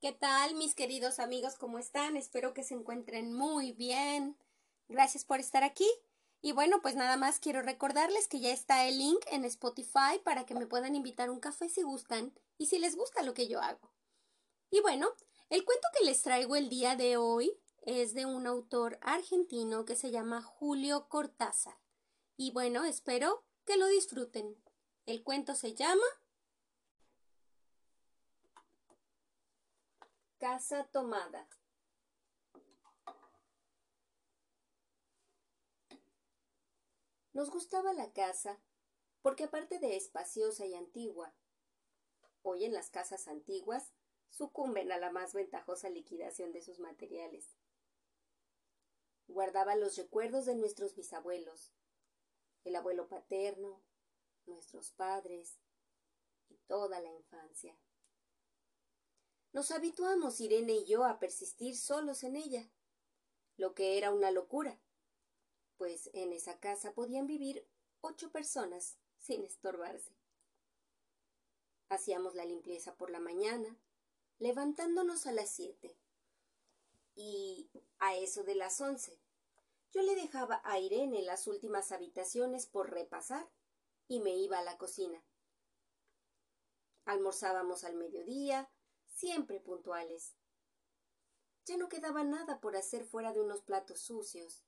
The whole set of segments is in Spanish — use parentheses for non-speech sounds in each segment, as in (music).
¿Qué tal, mis queridos amigos? ¿Cómo están? Espero que se encuentren muy bien. Gracias por estar aquí. Y bueno, pues nada más quiero recordarles que ya está el link en Spotify para que me puedan invitar un café si gustan y si les gusta lo que yo hago. Y bueno, el cuento que les traigo el día de hoy es de un autor argentino que se llama Julio Cortázar. Y bueno, espero que lo disfruten. El cuento se llama Casa tomada. Nos gustaba la casa porque aparte de espaciosa y antigua, hoy en las casas antiguas sucumben a la más ventajosa liquidación de sus materiales. Guardaba los recuerdos de nuestros bisabuelos, el abuelo paterno, nuestros padres y toda la infancia. Nos habituamos, Irene y yo, a persistir solos en ella, lo que era una locura, pues en esa casa podían vivir ocho personas sin estorbarse. Hacíamos la limpieza por la mañana, levantándonos a las siete. Y a eso de las once, yo le dejaba a Irene las últimas habitaciones por repasar y me iba a la cocina. Almorzábamos al mediodía, siempre puntuales. Ya no quedaba nada por hacer fuera de unos platos sucios.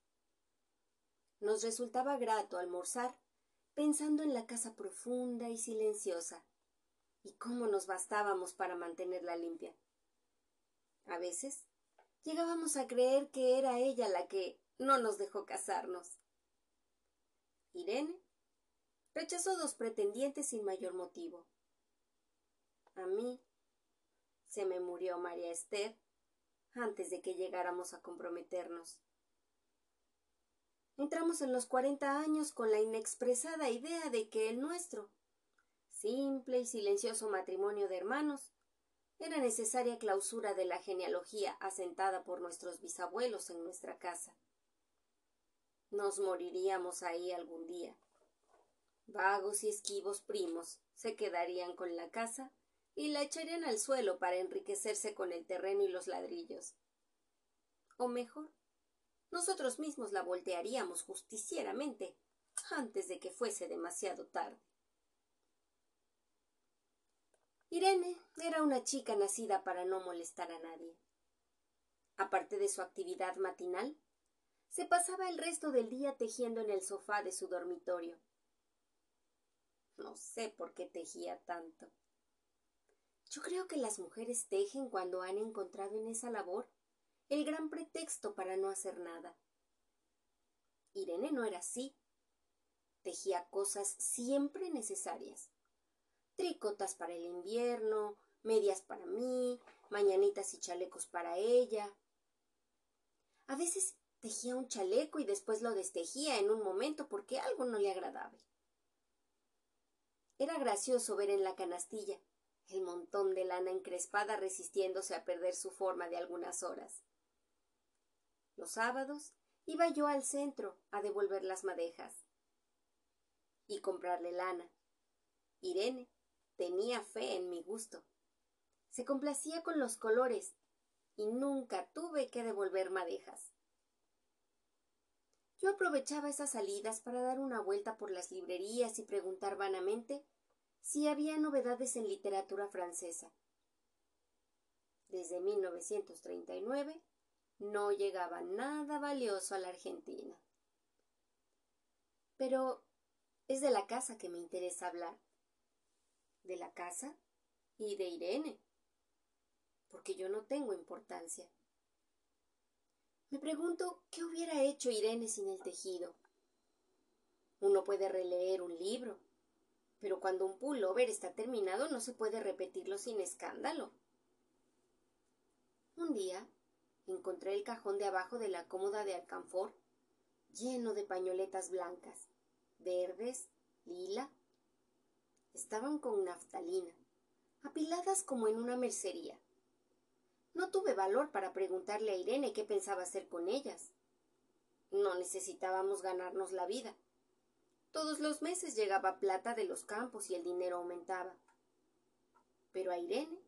Nos resultaba grato almorzar pensando en la casa profunda y silenciosa, y cómo nos bastábamos para mantenerla limpia. A veces llegábamos a creer que era ella la que no nos dejó casarnos. Irene rechazó dos pretendientes sin mayor motivo. A mí se me murió María Esther antes de que llegáramos a comprometernos. Entramos en los cuarenta años con la inexpresada idea de que el nuestro, simple y silencioso matrimonio de hermanos, era necesaria clausura de la genealogía asentada por nuestros bisabuelos en nuestra casa. Nos moriríamos ahí algún día. Vagos y esquivos primos se quedarían con la casa y la echarían al suelo para enriquecerse con el terreno y los ladrillos. O mejor, nosotros mismos la voltearíamos justicieramente antes de que fuese demasiado tarde. Irene era una chica nacida para no molestar a nadie. Aparte de su actividad matinal, se pasaba el resto del día tejiendo en el sofá de su dormitorio. No sé por qué tejía tanto. Yo creo que las mujeres tejen cuando han encontrado en esa labor el gran pretexto para no hacer nada. Irene no era así. Tejía cosas siempre necesarias. Tricotas para el invierno, medias para mí, mañanitas y chalecos para ella. A veces tejía un chaleco y después lo destejía en un momento porque algo no le agradaba. Era gracioso ver en la canastilla el montón de lana encrespada resistiéndose a perder su forma de algunas horas. Los sábados iba yo al centro a devolver las madejas y comprarle lana. Irene tenía fe en mi gusto. Se complacía con los colores y nunca tuve que devolver madejas. Yo aprovechaba esas salidas para dar una vuelta por las librerías y preguntar vanamente si había novedades en literatura francesa. Desde 1939 no llegaba nada valioso a la Argentina. Pero es de la casa que me interesa hablar. De la casa y de Irene. Porque yo no tengo importancia. Me pregunto qué hubiera hecho Irene sin el tejido. Uno puede releer un libro, pero cuando un pullover está terminado no se puede repetirlo sin escándalo. Un día encontré el cajón de abajo de la cómoda de alcanfor lleno de pañoletas blancas, verdes, lila. Estaban con naftalina, apiladas como en una mercería. No tuve valor para preguntarle a Irene qué pensaba hacer con ellas. No necesitábamos ganarnos la vida. Todos los meses llegaba plata de los campos y el dinero aumentaba. Pero a Irene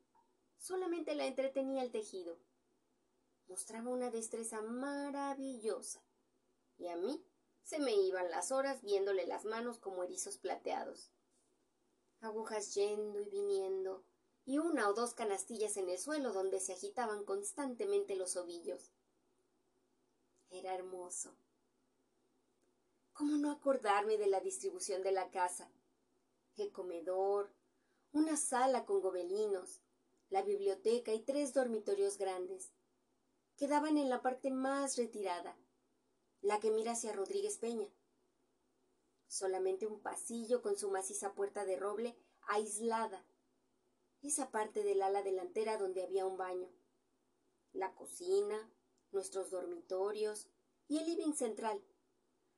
solamente la entretenía el tejido. Mostraba una destreza maravillosa, y a mí se me iban las horas viéndole las manos como erizos plateados. Agujas yendo y viniendo, y una o dos canastillas en el suelo donde se agitaban constantemente los ovillos. Era hermoso. ¿Cómo no acordarme de la distribución de la casa? El comedor, una sala con gobelinos, la biblioteca y tres dormitorios grandes. Quedaban en la parte más retirada, la que mira hacia Rodríguez Peña. Solamente un pasillo con su maciza puerta de roble aislada. Esa parte del ala delantera donde había un baño. La cocina, nuestros dormitorios y el living central,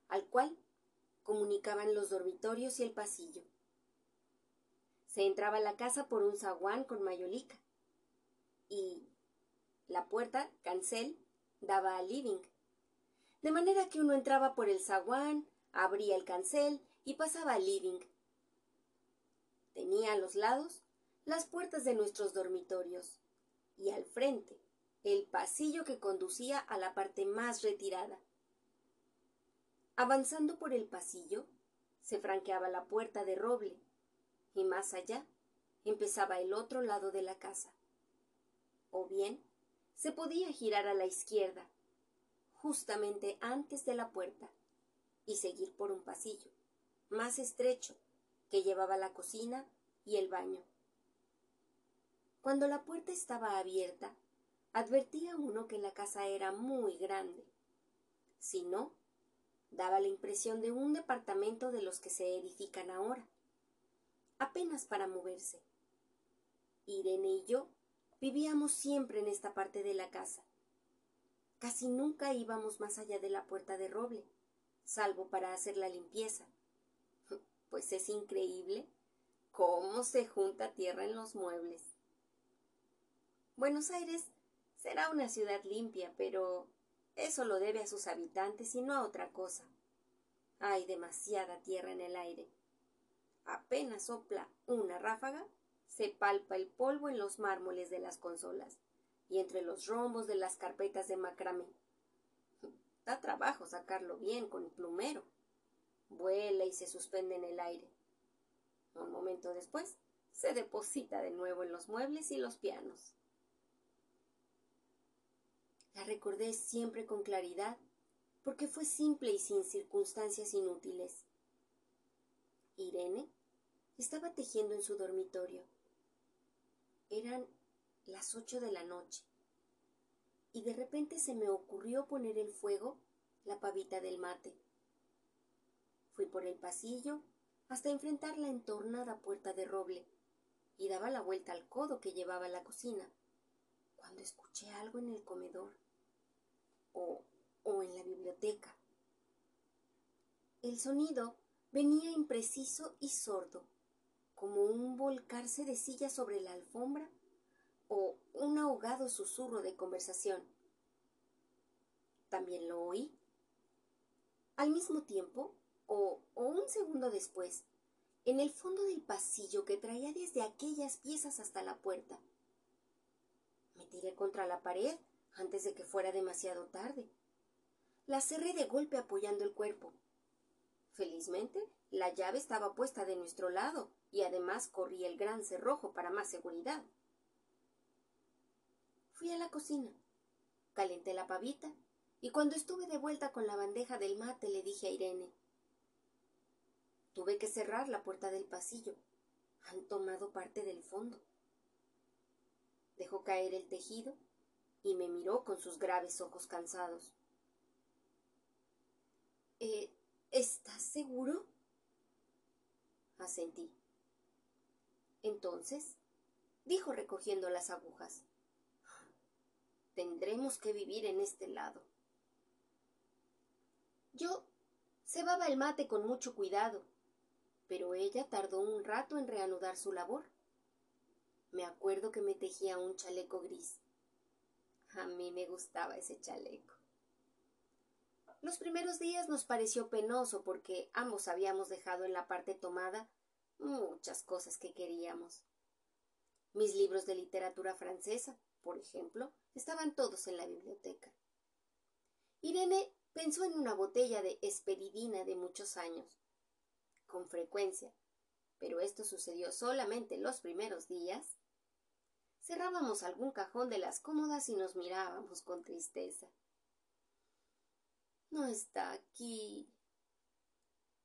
al cual comunicaban los dormitorios y el pasillo. Se entraba a la casa por un zaguán con mayolica y la puerta, cancel, daba al living. De manera que uno entraba por el zaguán, abría el cancel y pasaba al living. Tenía a los lados las puertas de nuestros dormitorios y al frente el pasillo que conducía a la parte más retirada. Avanzando por el pasillo, se franqueaba la puerta de roble, y más allá empezaba el otro lado de la casa. O bien, se podía girar a la izquierda, justamente antes de la puerta, y seguir por un pasillo, más estrecho, que llevaba la cocina y el baño. Cuando la puerta estaba abierta, advertía uno que la casa era muy grande. Si no, daba la impresión de un departamento de los que se edifican ahora, apenas para moverse. Irene y yo vivíamos siempre en esta parte de la casa. Casi nunca íbamos más allá de la puerta de roble, salvo para hacer la limpieza. (laughs) Pues es increíble cómo se junta tierra en los muebles. Buenos Aires será una ciudad limpia, pero eso lo debe a sus habitantes y no a otra cosa. Hay demasiada tierra en el aire. Apenas sopla una ráfaga, se palpa el polvo en los mármoles de las consolas y entre los rombos de las carpetas de macramé. (laughs) Da trabajo sacarlo bien con el plumero. Vuela y se suspende en el aire. Un momento después, se deposita de nuevo en los muebles y los pianos. La recordé siempre con claridad, porque fue simple y sin circunstancias inútiles. Irene estaba tejiendo en su dormitorio. Eran las ocho de la noche, y de repente se me ocurrió poner el fuego la pavita del mate. Fui por el pasillo hasta enfrentar la entornada puerta de roble y daba la vuelta al codo que llevaba a la cocina, cuando escuché algo en el comedor o, o en la biblioteca. El sonido venía impreciso y sordo, como un volcarse de silla sobre la alfombra o un ahogado susurro de conversación. También lo oí. Al mismo tiempo, o, o un segundo después, en el fondo del pasillo que traía desde aquellas piezas hasta la puerta. Me tiré contra la pared antes de que fuera demasiado tarde. La cerré de golpe apoyando el cuerpo. Felizmente, la llave estaba puesta de nuestro lado y además corrí el gran cerrojo para más seguridad. Fui a la cocina, calenté la pavita y cuando estuve de vuelta con la bandeja del mate le dije a Irene Tuve que cerrar la puerta del pasillo. Han tomado parte del fondo. Dejó caer el tejido y me miró con sus graves ojos cansados. ¿Eh, ¿Estás seguro? Asentí. Entonces, dijo recogiendo las agujas, tendremos que vivir en este lado. Yo cebaba el mate con mucho cuidado, pero ella tardó un rato en reanudar su labor. Me acuerdo que me tejía un chaleco gris. A mí me gustaba ese chaleco. Los primeros días nos pareció penoso porque ambos habíamos dejado en la parte tomada muchas cosas que queríamos. Mis libros de literatura francesa, por ejemplo, estaban todos en la biblioteca. Irene pensó en una botella de esperidina de muchos años. Con frecuencia, pero esto sucedió solamente los primeros días, cerrábamos algún cajón de las cómodas y nos mirábamos con tristeza. No está aquí.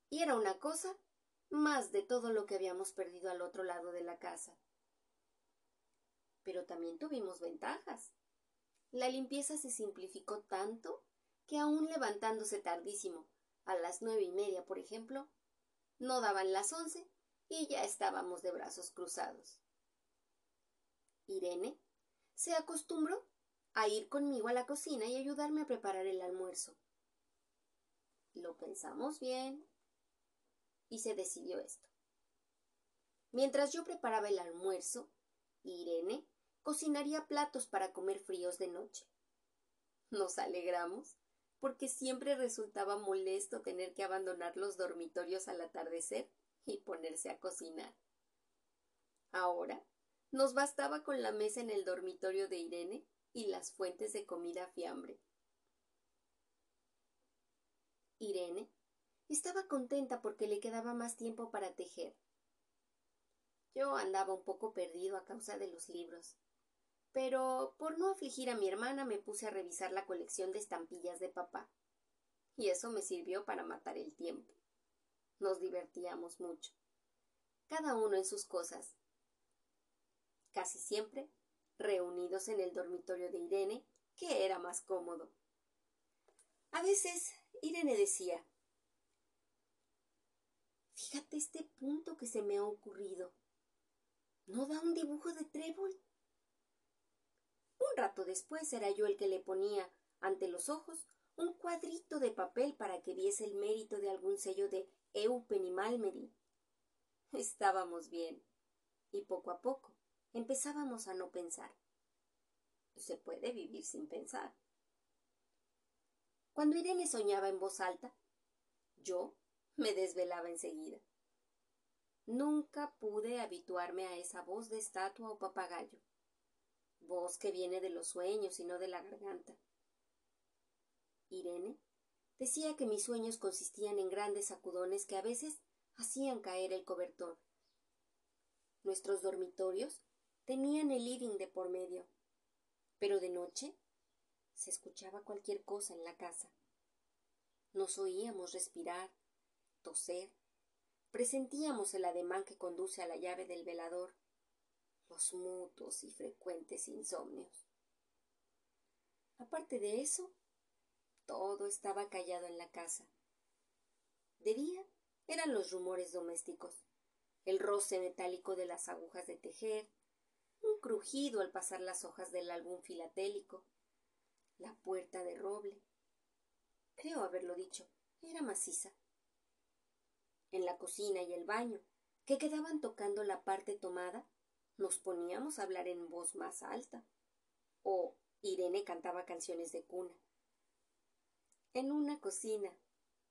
Y era una cosa más de todo lo que habíamos perdido al otro lado de la casa. Pero también tuvimos ventajas. La limpieza se simplificó tanto que aun levantándose tardísimo, a las nueve y media, por ejemplo, no daban las once y ya estábamos de brazos cruzados. Irene se acostumbró a ir conmigo a la cocina y ayudarme a preparar el almuerzo. Lo pensamos bien y se decidió esto. Mientras yo preparaba el almuerzo, Irene cocinaría platos para comer fríos de noche. Nos alegramos porque siempre resultaba molesto tener que abandonar los dormitorios al atardecer y ponerse a cocinar. Ahora nos bastaba con la mesa en el dormitorio de Irene y las fuentes de comida fiambre. Irene estaba contenta porque le quedaba más tiempo para tejer. Yo andaba un poco perdido a causa de los libros, pero por no afligir a mi hermana me puse a revisar la colección de estampillas de papá, y eso me sirvió para matar el tiempo. Nos divertíamos mucho, cada uno en sus cosas, casi siempre reunidos en el dormitorio de Irene, que era más cómodo. A veces Irene decía Fíjate este punto que se me ha ocurrido. ¿No da un dibujo de trébol? Un rato después era yo el que le ponía ante los ojos un cuadrito de papel para que viese el mérito de algún sello de Eupen y Malmedy. Estábamos bien, y poco a poco empezábamos a no pensar. Se puede vivir sin pensar. Cuando Irene soñaba en voz alta, yo me desvelaba enseguida. Nunca pude habituarme a esa voz de estatua o papagayo, voz que viene de los sueños y no de la garganta. Irene decía que mis sueños consistían en grandes sacudones que a veces hacían caer el cobertor. Nuestros dormitorios tenían el living de por medio, pero de noche se escuchaba cualquier cosa en la casa. Nos oíamos respirar, toser, presentíamos el ademán que conduce a la llave del velador, los mutuos y frecuentes insomnios. Aparte de eso, todo estaba callado en la casa. De día eran los rumores domésticos, el roce metálico de las agujas de tejer, un crujido al pasar las hojas del álbum filatélico, la puerta de roble. Creo haberlo dicho, era maciza. En la cocina y el baño, que quedaban tocando la parte tomada, nos poníamos a hablar en voz más alta. O Irene cantaba canciones de cuna. En una cocina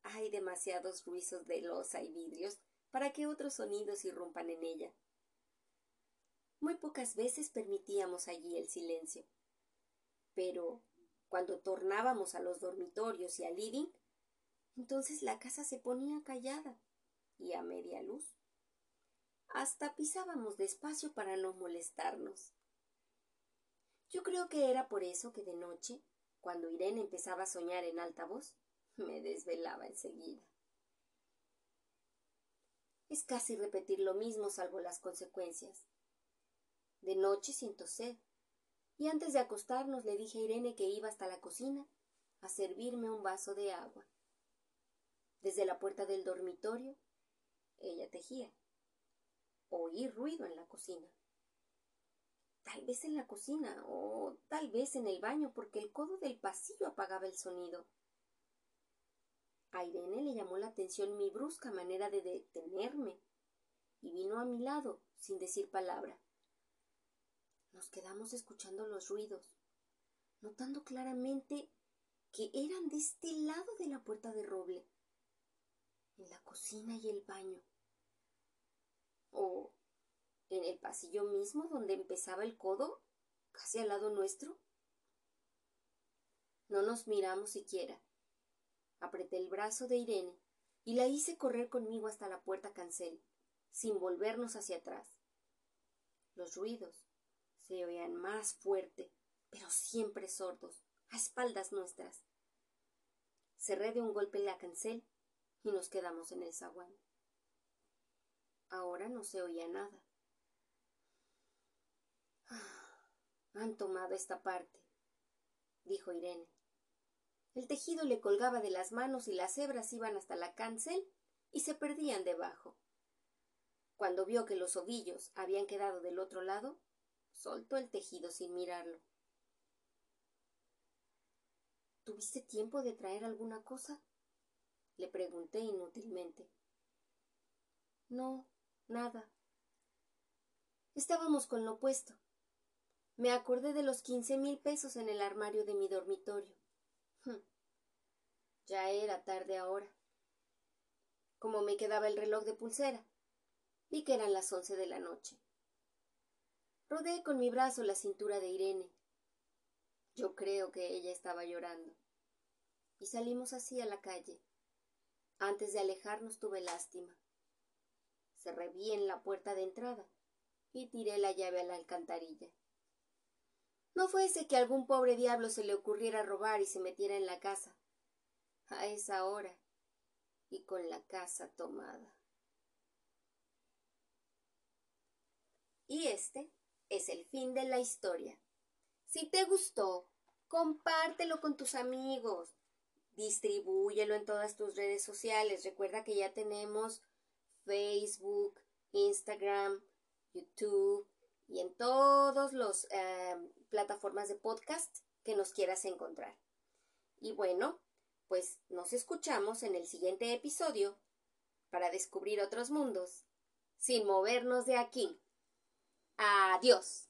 hay demasiados ruidos de losa y vidrios para que otros sonidos irrumpan en ella. Muy pocas veces permitíamos allí el silencio. Pero cuando tornábamos a los dormitorios y al living, entonces la casa se ponía callada y a media luz. Hasta pisábamos despacio para no molestarnos. Yo creo que era por eso que de noche, cuando Irene empezaba a soñar en alta voz, me desvelaba enseguida. Es casi repetir lo mismo salvo las consecuencias. De noche siento sed, y antes de acostarnos le dije a Irene que iba hasta la cocina a servirme un vaso de agua. Desde la puerta del dormitorio, ella tejía. Oí ruido en la cocina. Tal vez en la cocina o tal vez en el baño, porque el codo del pasillo apagaba el sonido. A Irene le llamó la atención mi brusca manera de detenerme y vino a mi lado sin decir palabra. Nos quedamos escuchando los ruidos, notando claramente que eran de este lado de la puerta de roble, en la cocina y el baño. O ¿En el pasillo mismo donde empezaba el codo? ¿Casi al lado nuestro? No nos miramos siquiera. Apreté el brazo de Irene y la hice correr conmigo hasta la puerta cancel, sin volvernos hacia atrás. Los ruidos se oían más fuerte, pero siempre sordos, a espaldas nuestras. Cerré de un golpe la cancel y nos quedamos en el zaguán. Ahora no se oía nada. Ah, han tomado esta parte, dijo Irene. El tejido le colgaba de las manos y las hebras iban hasta la cancel y se perdían debajo. Cuando vio que los ovillos habían quedado del otro lado, soltó el tejido sin mirarlo. ¿Tuviste tiempo de traer alguna cosa? Le pregunté inútilmente. No, nada. Estábamos con lo puesto. Me acordé de los quince mil pesos en el armario de mi dormitorio. Hm. Ya era tarde ahora. Como me quedaba el reloj de pulsera, vi que eran las once de la noche. Rodé con mi brazo la cintura de Irene. Yo creo que ella estaba llorando. Y salimos así a la calle. Antes de alejarnos tuve lástima. Cerré bien la puerta de entrada y tiré la llave a la alcantarilla. No fuese que algún pobre diablo se le ocurriera robar y se metiera en la casa. A esa hora y con la casa tomada. Y este es el fin de la historia. Si te gustó, compártelo con tus amigos, distribúyelo en todas tus redes sociales. Recuerda que ya tenemos Facebook, Instagram, YouTube y en todas las em, plataformas de podcast que nos quieras encontrar. Y bueno, pues nos escuchamos en el siguiente episodio para descubrir otros mundos sin movernos de aquí. Adiós.